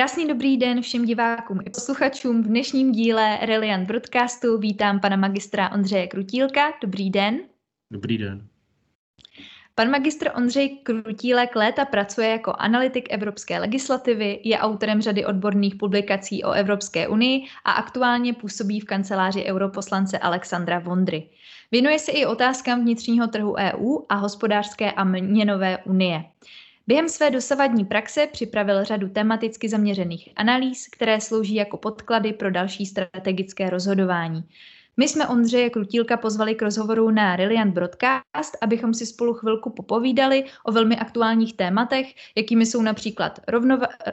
Krásný dobrý den všem divákům i posluchačům. V dnešním díle Reliant Broadcastu vítám pana magistra Ondřeje Krutílka. Dobrý den. Dobrý den. Pan magistr Ondřej Krutílek léta pracuje jako analytik evropské legislativy, je autorem řady odborných publikací o Evropské unii a aktuálně působí v kanceláři europoslance Alexandra Vondry. Věnuje se i otázkám vnitřního trhu EU a hospodářské a měnové unie. Během své dosavadní praxe připravil řadu tematicky zaměřených analýz, které slouží jako podklady pro další strategické rozhodování. My jsme Ondřeje Krutílka pozvali k rozhovoru na Reliant Broadcast, abychom si spolu chvilku popovídali o velmi aktuálních tématech, jakými jsou například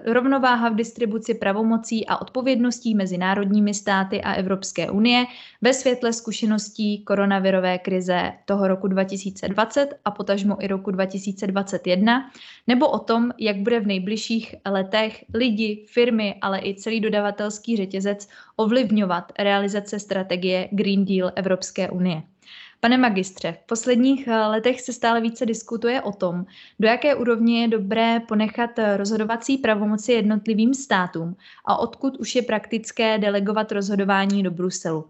rovnováha v distribuci pravomocí a odpovědností mezi národními státy a Evropské unie ve světle zkušeností koronavirové krize toho roku 2020 a potažmo i roku 2021, nebo o tom, jak bude v nejbližších letech lidi, firmy, ale i celý dodavatelský řetězec ovlivňovat realizace strategie Green Deal Evropské unie. Pane magistře, v posledních eh, letech se stále více diskutuje o tom, do jaké úrovně je dobré ponechat eh, rozhodovací pravomoci jednotlivým státům a odkud už je praktické delegovat rozhodování do Bruselu.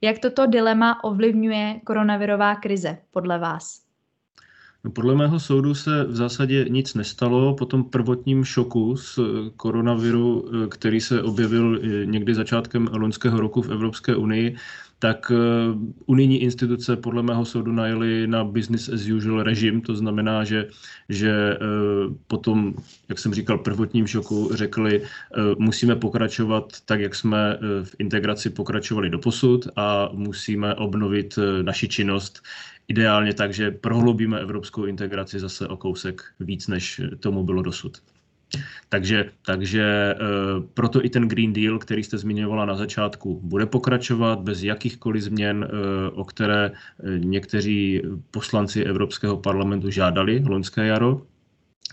Jak toto dilema ovlivňuje koronavirová krize podle vás? No podle mého soudu se v zásadě nic nestalo po tom prvotním šoku z eh, koronaviru, který se objevil někdy začátkem loňského roku v Evropské unii, tak unijní instituce podle mého soudu najeli na business as usual režim, to znamená, že, že potom, jak jsem říkal, prvotním šoku řekli, musíme pokračovat tak, jak jsme v integraci pokračovali do posud a musíme obnovit naši činnost ideálně tak, že prohloubíme evropskou integraci zase o kousek víc, než tomu bylo dosud. Takže, takže e, proto i ten Green Deal, který jste zmiňovala na začátku, bude pokračovat bez jakýchkoliv změn, e, o které e, někteří poslanci Evropského parlamentu žádali loňské jaro.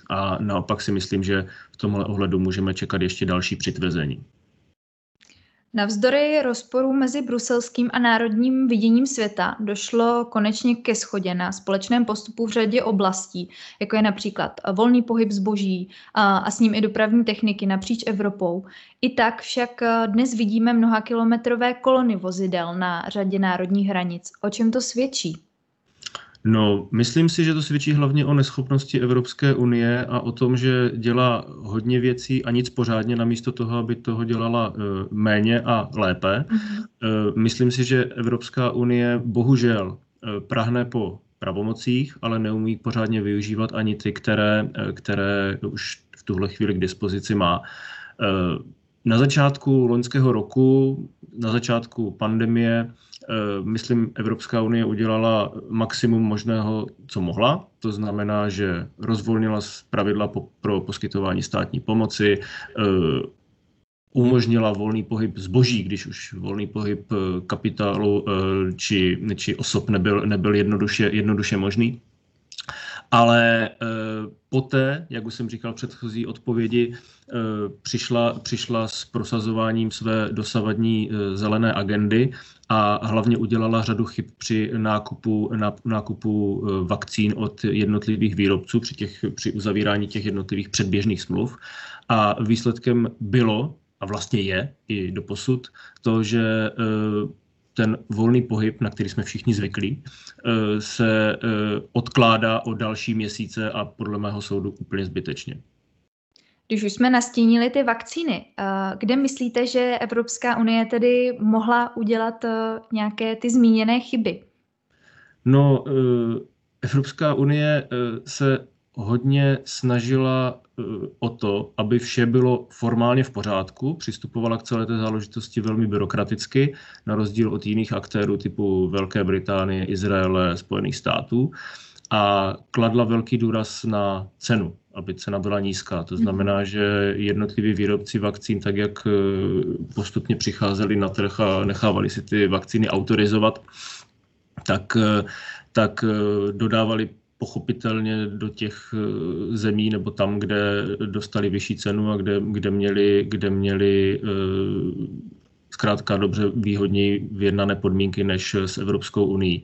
A naopak si myslím, že v tomhle ohledu můžeme čekat ještě další přitvrzení. Navzdory rozporu mezi bruselským a národním viděním světa došlo konečně ke schodě na společném postupu v řadě oblastí, jako je například volný pohyb zboží a, a s ním i dopravní techniky napříč Evropou. I tak však dnes vidíme mnoha kilometrové kolony vozidel na řadě národních hranic. O čem to svědčí? No, myslím si, že to svědčí hlavně o neschopnosti Evropské unie a o tom, že dělá hodně věcí a nic pořádně, namísto toho, aby toho dělala uh, méně a lépe. Uh-huh. Uh, myslím si, že Evropská unie bohužel uh, prahne po pravomocích, ale neumí pořádně využívat ani ty, které, které už v tuhle chvíli k dispozici má. Na začátku loňského roku, na začátku pandemie, Eh, myslím, Evropská unie udělala maximum možného, co mohla. To znamená, že rozvolnila pravidla pro poskytování státní pomoci, eh, umožnila volný pohyb zboží, když už volný pohyb eh, kapitálu či, či osob nebyl, nebyl jednoduše, jednoduše možný. Ale poté, jak už jsem říkal v předchozí odpovědi, přišla, přišla s prosazováním své dosavadní zelené agendy a hlavně udělala řadu chyb při nákupu, nákupu eh, vakcín od jednotlivých výrobců při, těch, při uzavírání těch jednotlivých předběžných smluv. A výsledkem bylo, a vlastně je i do posud, to, že eh, ten volný pohyb, na který jsme všichni zvyklí, eh, se odkládá o další měsíce a podle mého soudu úplně zbytečně. Když už jsme nastínili ty vakcíny, eh, kde myslíte, že Evropská unie tedy mohla udělat eh, nějaké ty zmíněné chyby? No, eh, Evropská unie se hodně snažila o to, aby vše bylo formálně v pořádku, přistupovala k celé té záležitosti velmi byrokraticky, na rozdíl od jiných aktérů typu Velké Británie, Izraele, Spojených států a kladla velký důraz na cenu aby cena byla nízká. To mhm. znamená, že jednotliví výrobci vakcín, tak jak eh, postupně přicházeli na trh a nechávali si ty vakcíny autorizovat, tak, eh, tak eh, dodávali pochopitelně do těch zemí nebo tam, kde dostali vyšší cenu a kde, kde měli, kde měli zkrátka dobře výhodněji vyjednané podmínky než s Evropskou unii.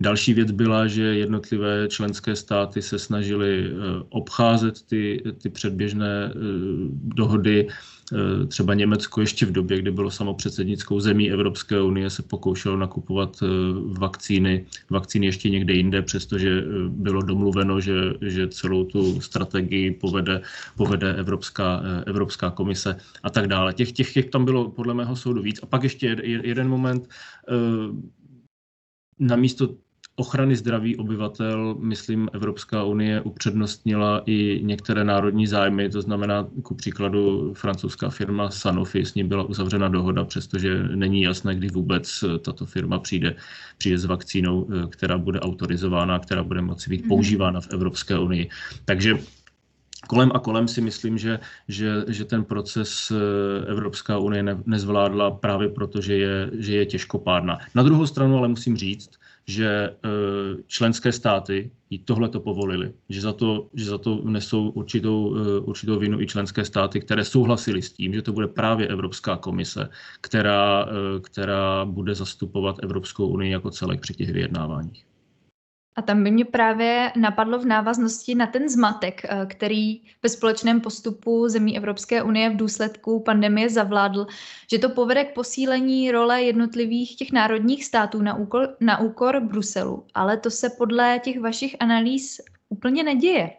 Další věc byla, že jednotlivé členské státy se snažily obcházet ty, ty předběžné dohody Eh, třeba Německo ještě v době, kdy bylo samopředsednickou zemí Evropské unie, se pokoušelo nakupovat eh, vakcíny, vakcíny ještě někde jinde, přestože eh, bylo domluveno, že, že celou tu strategii povede, povede Evropská, Evropská komise a tak dále. Těch, těch, těch tam bylo podle mého soudu víc. A pak ještě jeden moment, na místo ochrany zdraví obyvatel, myslím, Evropská unie upřednostnila i některé národní zájmy, to znamená, ku příkladu francouzská firma Sanofi, s ní byla uzavřena dohoda, přestože není jasné, kdy vůbec tato firma přijde, přijde s vakcínou, eh, která bude autorizována, která bude moci být mhm. používána v Evropské unii. Takže kolem a kolem si myslím, že, že, že ten proces eh, Evropská unie ne, nezvládla právě proto, že je, že je těžkopádná. Na druhou stranu ale musím říct, že eh, členské státy jí tohle to povolili, že za to, že za to nesou určitou, eh, určitou vinu i členské státy, které souhlasily s tím, že to bude právě Evropská komise, která, která bude zastupovat Evropskou unii jako celek při těch vyjednáváních. A tam by mě právě napadlo v návaznosti na ten zmatek, eh, který ve společném postupu zemí Evropské unie v důsledku pandemie zavládl, že to povede k posílení role jednotlivých těch národních států na úkor, na úkor Bruselu. Ale to se podle těch vašich analýz úplně neděje.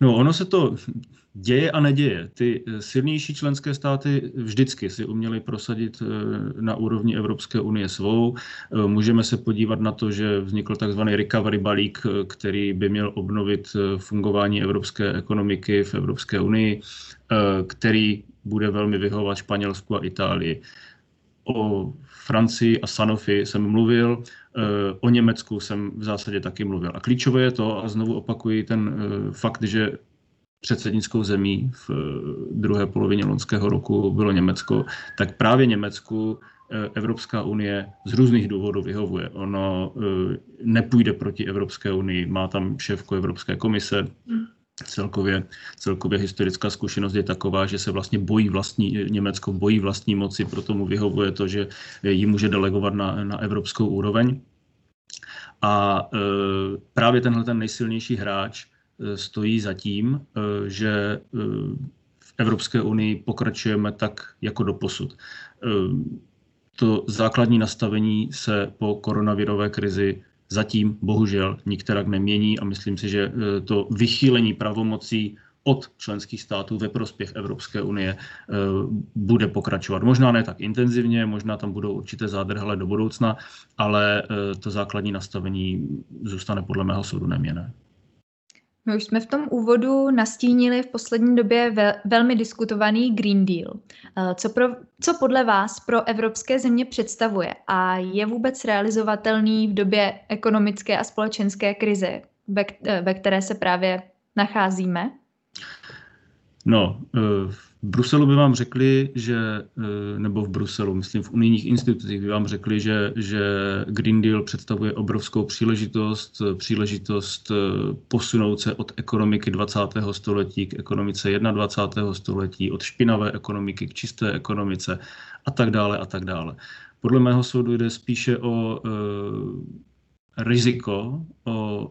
No, ono se to děje a neděje. Ty eh, silnější členské státy vždycky si uměly prosadit eh, na úrovni Evropské unie svou. Eh, můžeme se podívat na to, že vznikl takzvaný recovery balík, který by měl obnovit fungování evropské ekonomiky v Evropské unii, který bude velmi vyhovovat Španělsku a Itálii. O Francii a Sanofi jsem mluvil, o Německu jsem v zásadě taky mluvil. A klíčové je to, a znovu opakuji ten fakt, že předsednickou zemí v eh, druhé polovině loňského roku bylo Německo, tak právě Německu eh, Evropská unie z různých důvodů vyhovuje. Ono eh, nepůjde proti Evropské unii, má tam šéfku Evropské komise, Celkově, celkově historická zkušenost je taková, že se vlastně bojí vlastní, Německo bojí vlastní moci, proto mu vyhovuje to, že ji může delegovat na, na evropskou úroveň. A e, právě tenhle ten nejsilnější hráč stojí za tím, eh, že eh, v Evropské unii pokračujeme tak jako do posud. To základní nastavení se po koronavirové krizi zatím bohužel nikterak nemění a myslím si, že to vychýlení pravomocí od členských států ve prospěch Evropské unie bude pokračovat. Možná ne tak intenzivně, možná tam budou určité zádrhele do budoucna, ale to základní nastavení zůstane podle mého soudu neměné. My už jsme v tom úvodu nastínili v poslední době ve, velmi diskutovaný Green Deal. Eh, co, pro, co podle vás pro evropské země představuje a je vůbec realizovatelný v době ekonomické a společenské krize, ve, eh, ve které se právě nacházíme? No, v eh, Bruselu by vám řekli, že, eh, nebo v Bruselu, myslím v unijních institucích by vám řekli, že, že Green Deal představuje obrovskou příležitost, příležitost eh, posunout se od ekonomiky 20. století k ekonomice 21. století, od špinavé ekonomiky k čisté ekonomice a tak dále a tak dále. Podle mého soudu jde spíše o e, riziko, o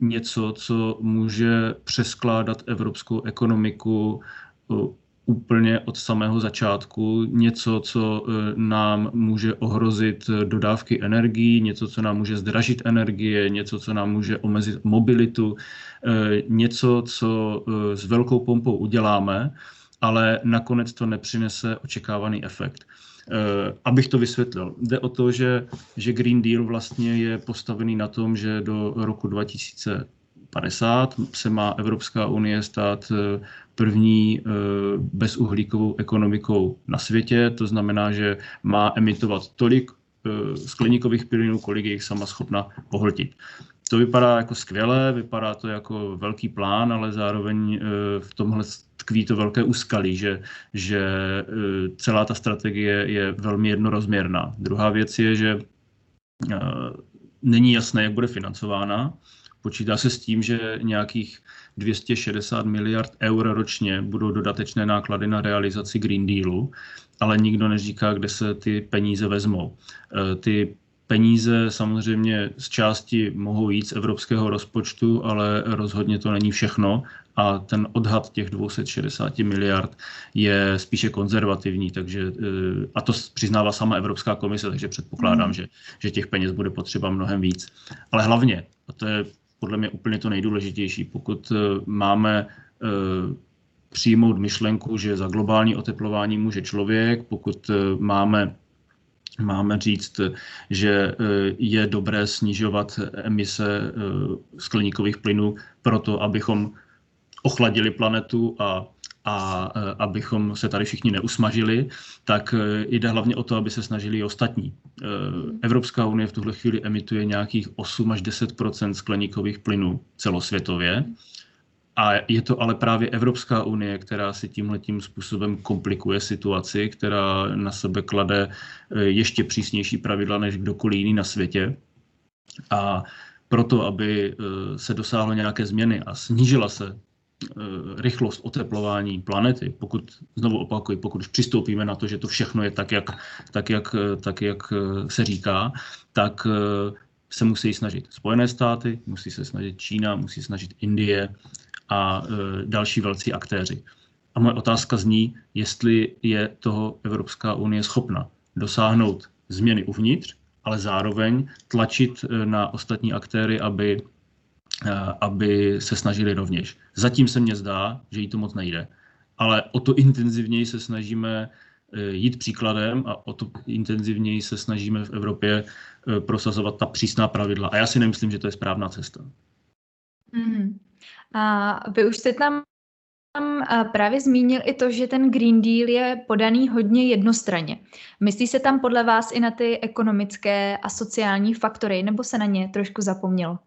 něco, co může přeskládat evropskou ekonomiku úplně od samého začátku něco, co e, nám může ohrozit dodávky energií, něco, co nám může zdražit energie, něco, co nám může omezit mobilitu, e, něco, co e, s velkou pompou uděláme, ale nakonec to nepřinese očekávaný efekt. Abych to vysvětlil, jde o to, že, že Green Deal vlastně je postavený na tom, že do roku 2050 se má Evropská unie stát první eh, bezuhlíkovou ekonomikou na světě. To znamená, že má emitovat tolik eh, skleníkových plynů, kolik je jich sama schopna pohltit. To vypadá jako skvěle, vypadá to jako velký plán, ale zároveň eh, v tomhle tkví to velké úskalí, že, že celá ta strategie je velmi jednorozměrná. Druhá věc je, že není jasné, jak bude financována. Počítá se s tím, že nějakých 260 miliard eur ročně budou dodatečné náklady na realizaci Green Dealu, ale nikdo neříká, kde se ty peníze vezmou. E, ty Peníze samozřejmě z části mohou jít z evropského rozpočtu, ale rozhodně to není všechno a ten odhad těch 260 miliard je spíše konzervativní, takže, eh, a to přiznává sama Evropská komise, takže předpokládám, mm. že, že těch peněz bude potřeba mnohem víc. Ale hlavně, a to je podle mě úplně to nejdůležitější, pokud eh, máme eh, přijmout myšlenku, že za globální oteplování může člověk, pokud máme máme říct, že je dobré snižovat emise skleníkových plynů proto, abychom ochladili planetu a a e, abychom se tady všichni neusmažili, tak e, jde hlavně o to, aby se snažili i ostatní. E, Evropská unie v tuhle chvíli emituje nějakých 8 až 10 skleníkových plynů celosvětově. A je to ale právě Evropská unie, která si tímhletím způsobem komplikuje situaci, která na sebe klade ještě přísnější pravidla než kdokoliv jiný na světě. A proto, aby se dosáhlo nějaké změny a snížila se rychlost oteplování planety, pokud, znovu opakuji, pokud už přistoupíme na to, že to všechno je tak, jak, tak, jak, tak, jak eh, se říká, tak eh, se musí snažit Spojené státy, musí se snažit Čína, musí snažit Indie a další velcí aktéři. A moje otázka zní, jestli je toho Evropská unie schopna dosáhnout změny uvnitř, ale zároveň tlačit na ostatní aktéry, aby Eh, aby se snažili rovněž. Zatím se mně zdá, že jí to moc nejde, ale o to intenzivněji se snažíme eh, jít příkladem a o to intenzivněji se snažíme v Evropě eh, prosazovat ta přísná pravidla. A já si nemyslím, že to je správná cesta. Mm. A vy už jste tam právě zmínil i to, že ten Green Deal je podaný hodně jednostranně. Myslí se tam podle vás i na ty ekonomické a sociální faktory, nebo se na ně trošku zapomnělo?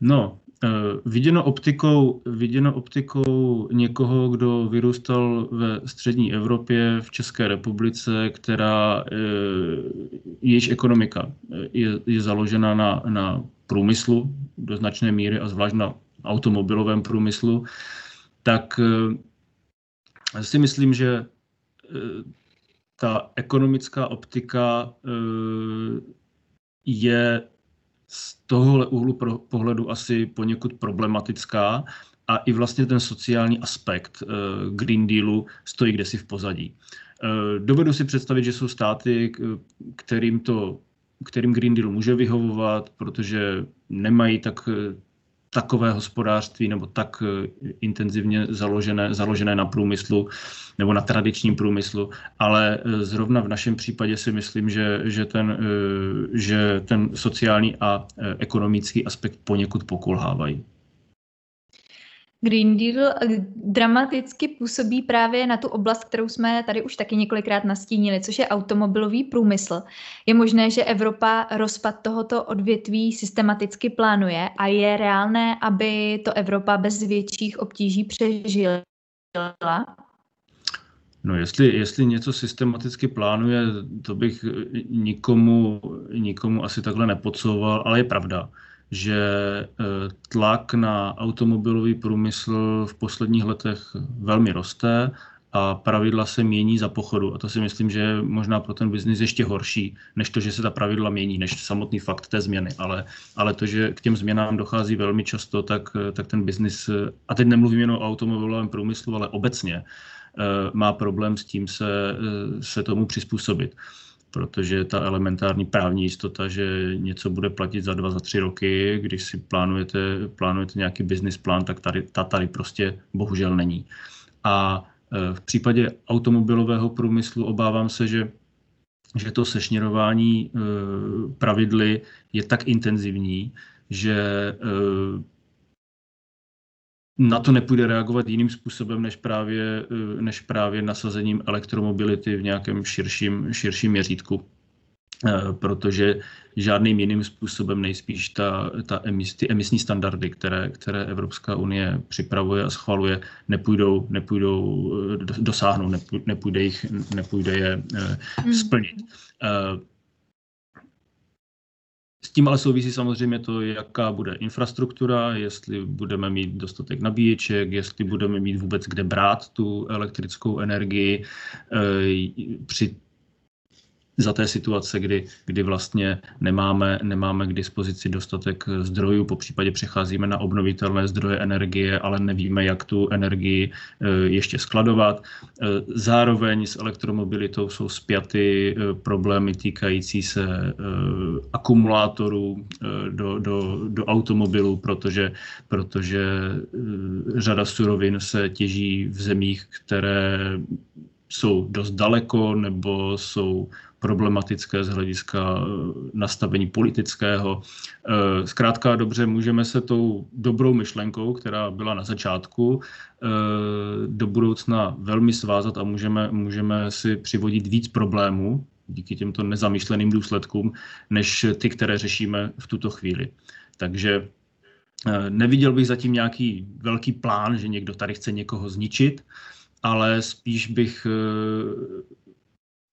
No, eh, viděno optikou, viděno optikou někoho, kdo vyrůstal ve střední Evropě, v České republice, která eh, jejíž ekonomika eh, je, je založena na, na průmyslu do značné míry a zvlášť na automobilovém průmyslu, tak si myslím, že ta ekonomická optika je z tohohle úhlu pro, pohledu asi poněkud problematická a i vlastně ten sociální aspekt uh, Green Dealu stojí kde si v pozadí. Uh, dovedu si představit, že jsou státy, kterým to kterým Green Deal může vyhovovat, protože nemají tak takové hospodářství nebo tak eh, intenzivně založené, založené na průmyslu nebo na tradičním průmyslu, ale eh, zrovna v našem případě si myslím, že, že, ten, eh, že ten sociální a ekonomický aspekt poněkud pokulhávají. Green Deal eh, dramaticky působí právě na tu oblast, kterou jsme tady už taky několikrát nastínili, což je automobilový průmysl. Je možné, že Evropa rozpad tohoto odvětví systematicky plánuje a je reálné, aby to Evropa bez větších obtíží přežila? No jestli, jestli něco systematicky plánuje, to bych nikomu, nikomu asi takhle nepodsouval, ale je pravda že eh, tlak na automobilový průmysl v posledních letech velmi roste a pravidla se mění za pochodu. A to si myslím, že je možná pro ten biznis ještě horší, než to, že se ta pravidla mění, než samotný fakt té změny. Ale, ale to, že k těm změnám dochází velmi často, tak, tak ten biznis, a teď nemluvím jen o automobilovém průmyslu, ale obecně, eh, má problém s tím se, eh, se tomu přizpůsobit protože ta elementární právní jistota, že něco bude platit za dva, za tři roky, když si plánujete, plánujete nějaký business plán, tak tady, ta tady prostě bohužel není. A e, v případě automobilového průmyslu obávám se, že že to sešněrování e, pravidly je tak intenzivní, že e, na to nepůjde reagovat jiným způsobem, než právě, eh, než právě nasazením elektromobility v nějakém širším, širším měřítku. Eh, protože žádným jiným způsobem nejspíš ta, ta emis, ty emisní standardy, které, které Evropská unie připravuje a schvaluje, nepůjdou, nepůjdou eh, dosáhnout, nepůjde, jich, nepůjde je hmm. splnit. Tím ale souvisí samozřejmě to, jaká bude infrastruktura, jestli budeme mít dostatek nabíječek, jestli budeme mít vůbec kde brát tu elektrickou energii. Eh, při za té situace, kdy, kdy vlastně nemáme, nemáme k dispozici dostatek zdrojů, po případě přecházíme na obnovitelné zdroje energie, ale nevíme, jak tu energii eh, ještě skladovat. Eh, zároveň s elektromobilitou jsou spjaty eh, problémy týkající se akumulátorů do, do, do automobilů, protože, protože řada surovin se těží v zemích, které jsou dost daleko nebo jsou problematické z hlediska eh, nastavení politického. Eh, zkrátka dobře, můžeme se tou dobrou myšlenkou, která byla na začátku, eh, do budoucna velmi svázat a můžeme, můžeme si přivodit víc problémů díky těmto nezamýšleným důsledkům, než ty, které řešíme v tuto chvíli. Takže neviděl bych zatím nějaký velký plán, že někdo tady chce někoho zničit, ale spíš bych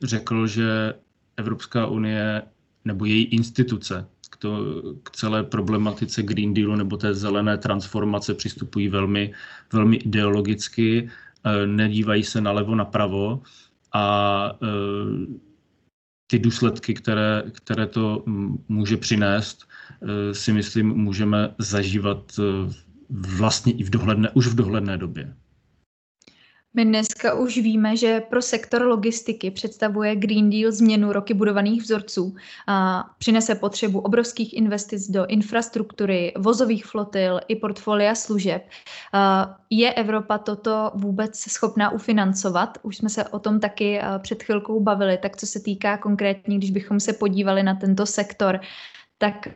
řekl, že Evropská unie nebo její instituce k, to, k celé problematice Green Dealu nebo té zelené transformace přistupují velmi, velmi ideologicky, eh, nedívají se nalevo napravo a eh, ty důsledky, které, které to může přinést, eh, si myslím, můžeme zažívat vlastně i v dohledné, už v dohledné době. My dneska už víme, že pro sektor logistiky představuje Green Deal změnu roky budovaných vzorců. A přinese potřebu obrovských investic do infrastruktury, vozových flotil i portfolia služeb. A je Evropa toto vůbec schopná ufinancovat? Už jsme se o tom taky před chvilkou bavili. Tak co se týká konkrétně, když bychom se podívali na tento sektor, tak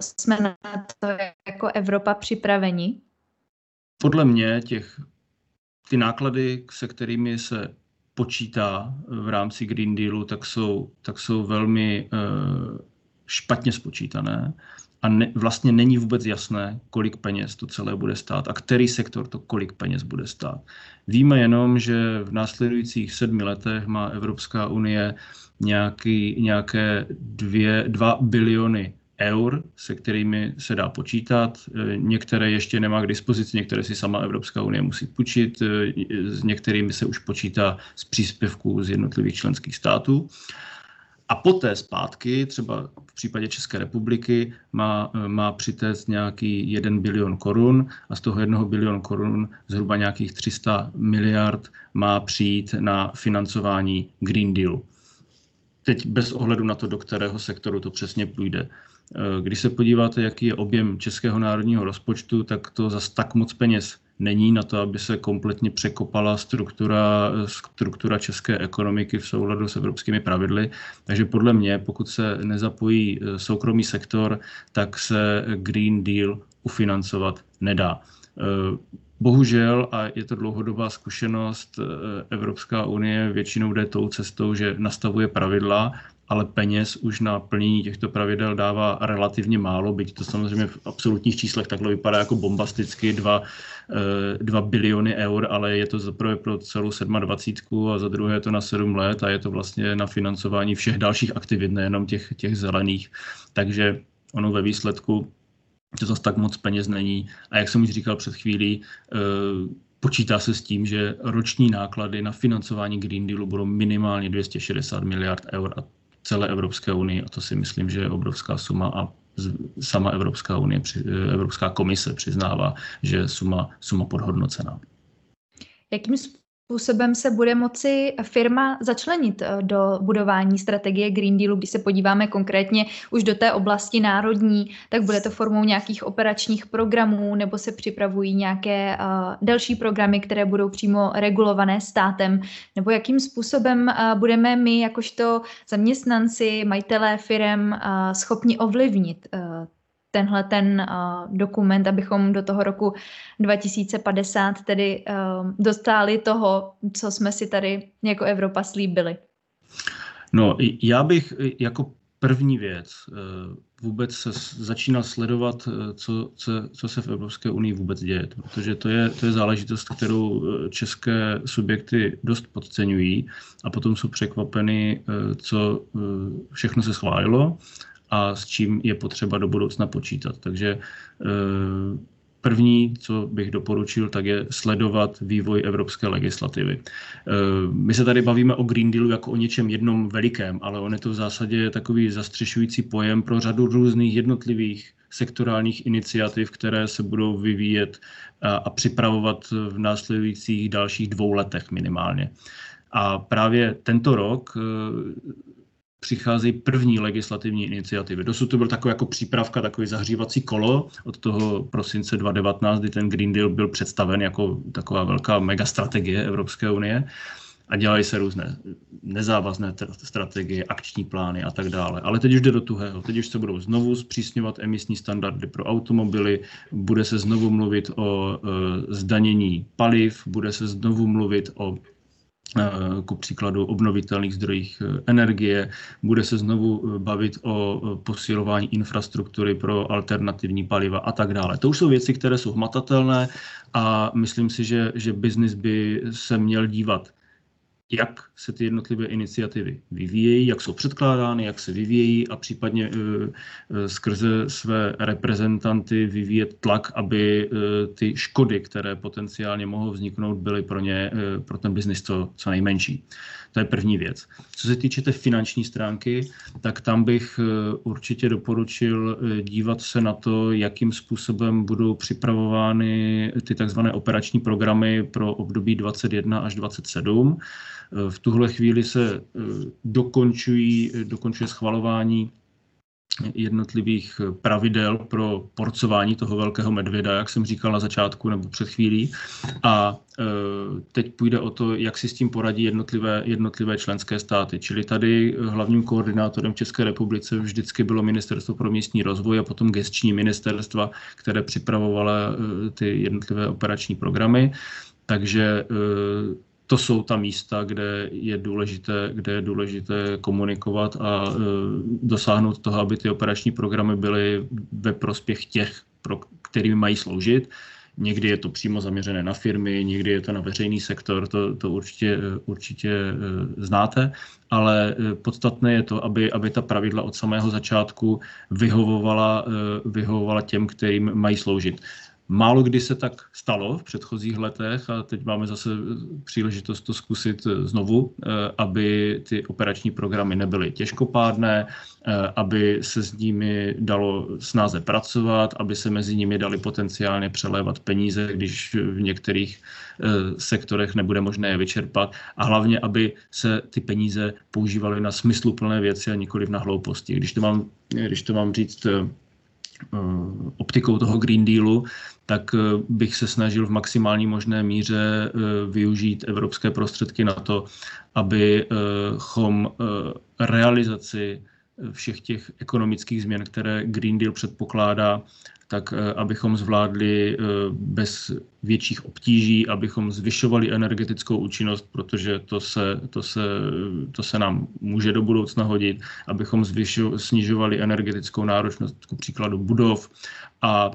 jsme na to jako Evropa připraveni? Podle mě těch ty náklady, se kterými se počítá v rámci Green Dealu, tak jsou, tak jsou velmi uh, špatně spočítané a ne, vlastně není vůbec jasné, kolik peněz to celé bude stát a který sektor to kolik peněz bude stát. Víme jenom, že v následujících sedmi letech má Evropská unie nějaký, nějaké dvě, dva biliony eur, se kterými se dá počítat. E, některé ještě nemá k dispozici, některé si sama Evropská unie musí půjčit, e, s některými se už počítá z příspěvků z jednotlivých členských států. A poté zpátky, třeba v případě České republiky, má, e, má přitéct nějaký 1 bilion korun a z toho 1 bilion korun zhruba nějakých 300 miliard má přijít na financování Green Dealu. Teď bez ohledu na to, do kterého sektoru to přesně půjde. Eh, když se podíváte, jaký je objem českého národního rozpočtu, tak to zas tak moc peněz není na to, aby se kompletně překopala struktura, struktura české ekonomiky v souladu s evropskými pravidly. Takže podle mě, pokud se nezapojí eh, soukromý sektor, tak se Green Deal ufinancovat nedá. Eh, bohužel, a je to dlouhodobá zkušenost, Evropská unie většinou jde tou cestou, že nastavuje pravidla ale peněz už na plnění těchto pravidel dává relativně málo, byť to samozřejmě v absolutních číslech takhle vypadá jako bombasticky 2, 2 eh, biliony eur, ale je to zaprvé pro celou 27 a za druhé je to na 7 let a je to vlastně na financování všech dalších aktivit, nejenom těch, těch zelených. Takže ono ve výsledku to zase tak moc peněz není. A jak jsem už říkal před chvílí, eh, počítá se s tím, že roční náklady na financování Green Dealu budou minimálně 260 miliard eur a celé Evropské unii a to si myslím, že je obrovská suma a sama Evropská unie, Evropská komise přiznává, že je suma, suma podhodnocená. Jakým se bude moci firma začlenit eh, do budování strategie Green Dealu, když se podíváme konkrétně už do té oblasti národní, tak bude to formou nějakých operačních programů nebo se připravují nějaké uh, další programy, které budou přímo regulované státem, nebo jakým způsobem uh, budeme my jakožto zaměstnanci, majitelé firm uh, schopni ovlivnit tenhle ten uh, dokument, abychom do toho roku 2050 tedy uh, dostali toho, co jsme si tady jako Evropa slíbili? No, já bych jako první věc vůbec se začíná sledovat, co, co, co se v Evropské unii vůbec děje, protože to je, to je záležitost, kterou české subjekty dost podceňují a potom jsou překvapeny, co všechno se schválilo a s čím je potřeba do budoucna počítat. Takže eh, První, co bych doporučil, tak je sledovat vývoj evropské legislativy. My se tady bavíme o Green Dealu jako o něčem jednom velikém, ale on je to v zásadě takový zastřešující pojem pro řadu různých jednotlivých sektorálních iniciativ, které se budou vyvíjet a, a připravovat v následujících dalších dvou letech minimálně. A právě tento rok přicházejí první legislativní iniciativy. Dosud to byl takový jako přípravka, takový zahřívací kolo od toho prosince 2019, kdy ten Green Deal byl představen jako taková velká megastrategie Evropské unie a dělají se různé nezávazné strategie, akční plány a tak dále. Ale teď už jde do tuhého. Teď už se budou znovu zpřísňovat emisní standardy pro automobily, bude se znovu mluvit o e, zdanění paliv, bude se znovu mluvit o ku příkladu obnovitelných zdrojích eh, energie, bude se znovu eh, bavit o posilování infrastruktury pro alternativní paliva a tak dále. To už jsou věci, které jsou hmatatelné a myslím si, že, že biznis by se měl dívat jak se ty jednotlivé iniciativy vyvíjejí, jak jsou předkládány, jak se vyvíjejí a případně uh, skrze své reprezentanty vyvíjet tlak, aby uh, ty škody, které potenciálně mohou vzniknout, byly pro ně, pro ten biznis co, co nejmenší. To je první věc. Co se týče té finanční stránky, tak tam bych určitě doporučil dívat se na to, jakým způsobem budou připravovány ty takzvané operační programy pro období 21 až 27. V tuhle chvíli se eh, dokončují, dokončuje schvalování jednotlivých pravidel pro porcování toho velkého medvěda, jak jsem říkal na začátku nebo před chvílí. A teď půjde o to, jak si s tím poradí jednotlivé, jednotlivé členské státy. Čili tady hlavním koordinátorem v České republice vždycky bylo Ministerstvo pro místní rozvoj a potom gestční ministerstva, které připravovala ty jednotlivé operační programy. Takže to jsou ta místa, kde je důležité, kde je důležité komunikovat a e, dosáhnout toho, aby ty operační programy byly ve prospěch těch, pro kterými mají sloužit. Někdy je to přímo zaměřené na firmy, někdy je to na veřejný sektor, to, to určitě, určitě e, znáte, ale e, podstatné je to, aby, aby ta pravidla od samého začátku vyhovovala, vyhovovala těm, kterým mají sloužit. Málo kdy se tak stalo v předchozích letech a teď máme zase příležitost to zkusit znovu, eh, aby ty operační programy nebyly těžkopádné, eh, aby se s nimi dalo snáze pracovat, aby se mezi nimi dali potenciálně přelévat peníze, když v některých eh, sektorech nebude možné je vyčerpat a hlavně, aby se ty peníze používaly na smysluplné věci a nikoli na hlouposti. Když to mám, když to mám říct optikou toho Green Dealu, tak eh, bych se snažil v maximální možné míře eh, využít evropské prostředky na to, abychom eh, realizaci všech těch ekonomických změn, které Green Deal předpokládá, tak abychom zvládli bez větších obtíží, abychom zvyšovali energetickou účinnost, protože to se, to se, to se nám může do budoucna hodit, abychom zvyšo, snižovali energetickou náročnost, ku příkladu budov a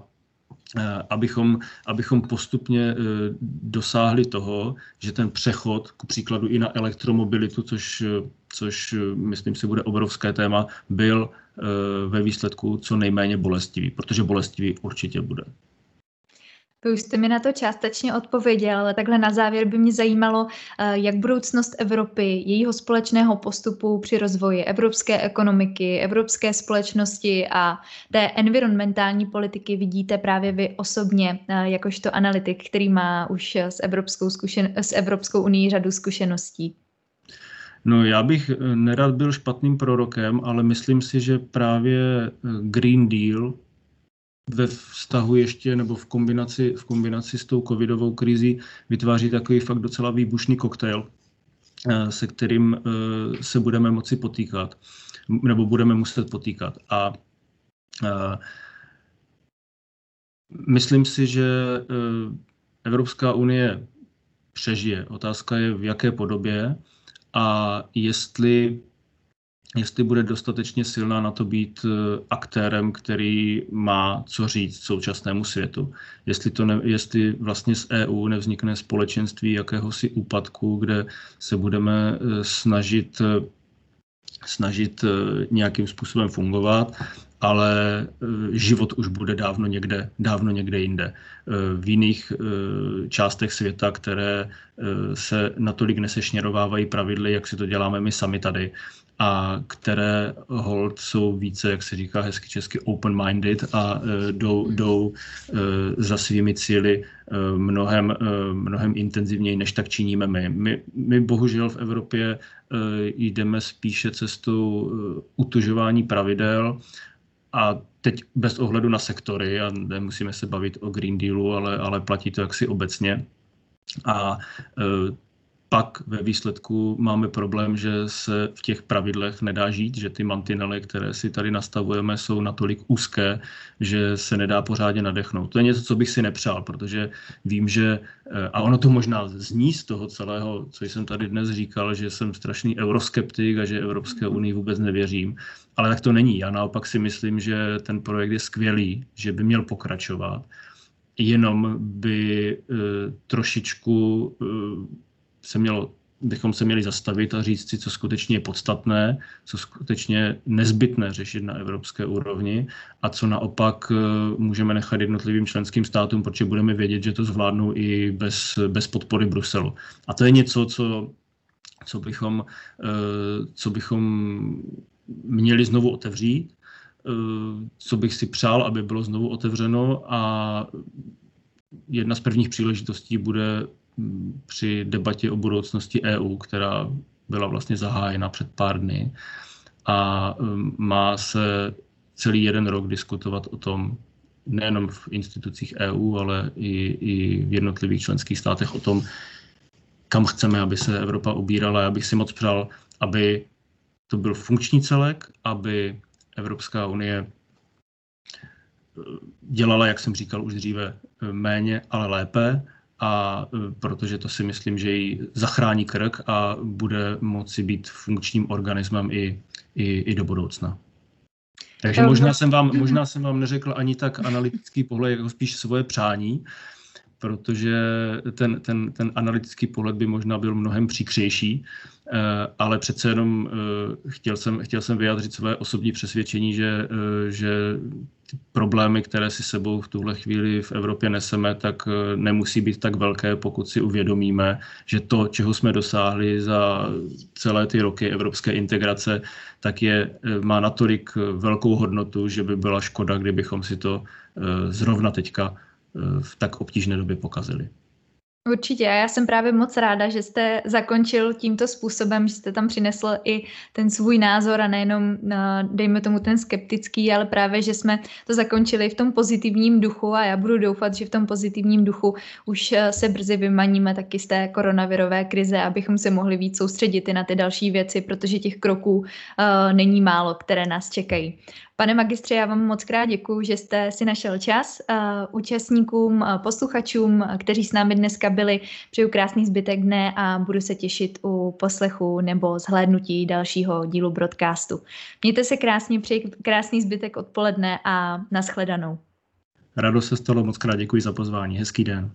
Eh, abychom, abychom postupně eh, dosáhli toho, že ten přechod, ku příkladu i na elektromobilitu, což, což eh, myslím si bude obrovské téma, byl ve výsledku co nejméně bolestivý, protože bolestivý určitě bude. Vy už jste mi na to částečně odpověděl, ale takhle na závěr by mě zajímalo, eh, jak budoucnost Evropy, jejího společného postupu při rozvoji evropské ekonomiky, evropské společnosti a té environmentální politiky vidíte právě vy osobně, eh, jakožto analytik, který má už s Evropskou, zkušen- s Evropskou unii řadu zkušeností. No já bych eh, nerad byl špatným prorokem, ale myslím si, že právě Green Deal ve vztahu ještě nebo v kombinaci, v kombinaci s tou covidovou krizí vytváří takový fakt docela výbušný koktejl, eh, se kterým eh, se budeme moci potýkat, nebo budeme muset potýkat. A eh, myslím si, že Evropská unie přežije. Otázka je, v jaké podobě a jestli jestli bude dostatečně silná na to být eh, aktérem, který má co říct současnému světu. Jestli, to ne, jestli vlastně z EU nevznikne společenství jakéhosi úpadku, kde se budeme eh, snažit, eh, snažit nějakým způsobem fungovat ale život už bude dávno někde, dávno někde jinde. V jiných částech světa, které se natolik nesešněrovávají pravidly, jak si to děláme my sami tady, a které hold jsou více, jak se říká hezky česky, open-minded a jdou, hmm. jdou za svými cíly mnohem, mnohem intenzivněji, než tak činíme my. my. My bohužel v Evropě jdeme spíše cestou utužování pravidel a teď bez ohledu na sektory, a nemusíme se bavit o Green Dealu, ale, ale platí to jaksi obecně. A e, pak ve výsledku máme problém, že se v těch pravidlech nedá žít, že ty mantinely, které si tady nastavujeme, jsou natolik úzké, že se nedá pořádně nadechnout. To je něco, co bych si nepřál, protože vím, že, eh, a ono to možná zní z toho celého, co jsem tady dnes říkal, že jsem strašný euroskeptik a že Evropské unii vůbec nevěřím, ale tak to není. Já naopak si myslím, že ten projekt je skvělý, že by měl pokračovat, jenom by e, trošičku e, se mělo, bychom se měli zastavit a říct si, co skutečně je podstatné, co skutečně nezbytné řešit na evropské úrovni a co naopak eh, můžeme nechat jednotlivým členským státům, protože budeme vědět, že to zvládnou i bez, bez podpory Bruselu. A to je něco, co, co, bychom, eh, co bychom měli znovu otevřít, eh, co bych si přál, aby bylo znovu otevřeno a jedna z prvních příležitostí bude při debatě o budoucnosti EU, která byla vlastně zahájena před pár dny a um, má se celý jeden rok diskutovat o tom, nejenom v institucích EU, ale i, i v jednotlivých členských státech o tom, kam chceme, aby se Evropa ubírala. Já bych si moc přál, aby to byl funkční celek, aby Evropská unie uh, dělala, jak jsem říkal už dříve, méně, ale lépe a e, protože to si myslím, že ji zachrání krk a bude moci být funkčním organismem i, i, i do budoucna. Takže možná jsem, vám, možná jsem vám neřekl ani tak analytický pohled, jako spíš svoje přání, protože ten, ten, ten analytický pohled by možná byl mnohem příkřejší, eh, ale přece jenom eh, chtěl jsem, chtěl jsem vyjádřit své osobní přesvědčení, že, eh, že problémy, které si sebou v tuhle chvíli v Evropě neseme, tak nemusí být tak velké, pokud si uvědomíme, že to, čeho jsme dosáhli za celé ty roky evropské integrace, tak je, má natolik velkou hodnotu, že by byla škoda, kdybychom si to zrovna teďka v tak obtížné době pokazili. Určitě. Já jsem právě moc ráda, že jste zakončil tímto způsobem, že jste tam přinesl i ten svůj názor a nejenom, dejme tomu, ten skeptický, ale právě, že jsme to zakončili v tom pozitivním duchu a já budu doufat, že v tom pozitivním duchu už eh, se brzy vymaníme taky z té koronavirové krize, abychom se mohli víc soustředit i na ty další věci, protože těch kroků uh, není málo, které nás čekají. Pane magistře, já vám moc krát děkuji, že jste si našel čas. Uh, účastníkům, uh, posluchačům, kteří s námi dneska byli, přeju krásný zbytek dne a budu se těšit u poslechu nebo zhlédnutí dalšího dílu broadcastu. Mějte se krásně, přeji krásný zbytek odpoledne a nashledanou. Rado se stalo, moc krát děkuji za pozvání. Hezký den.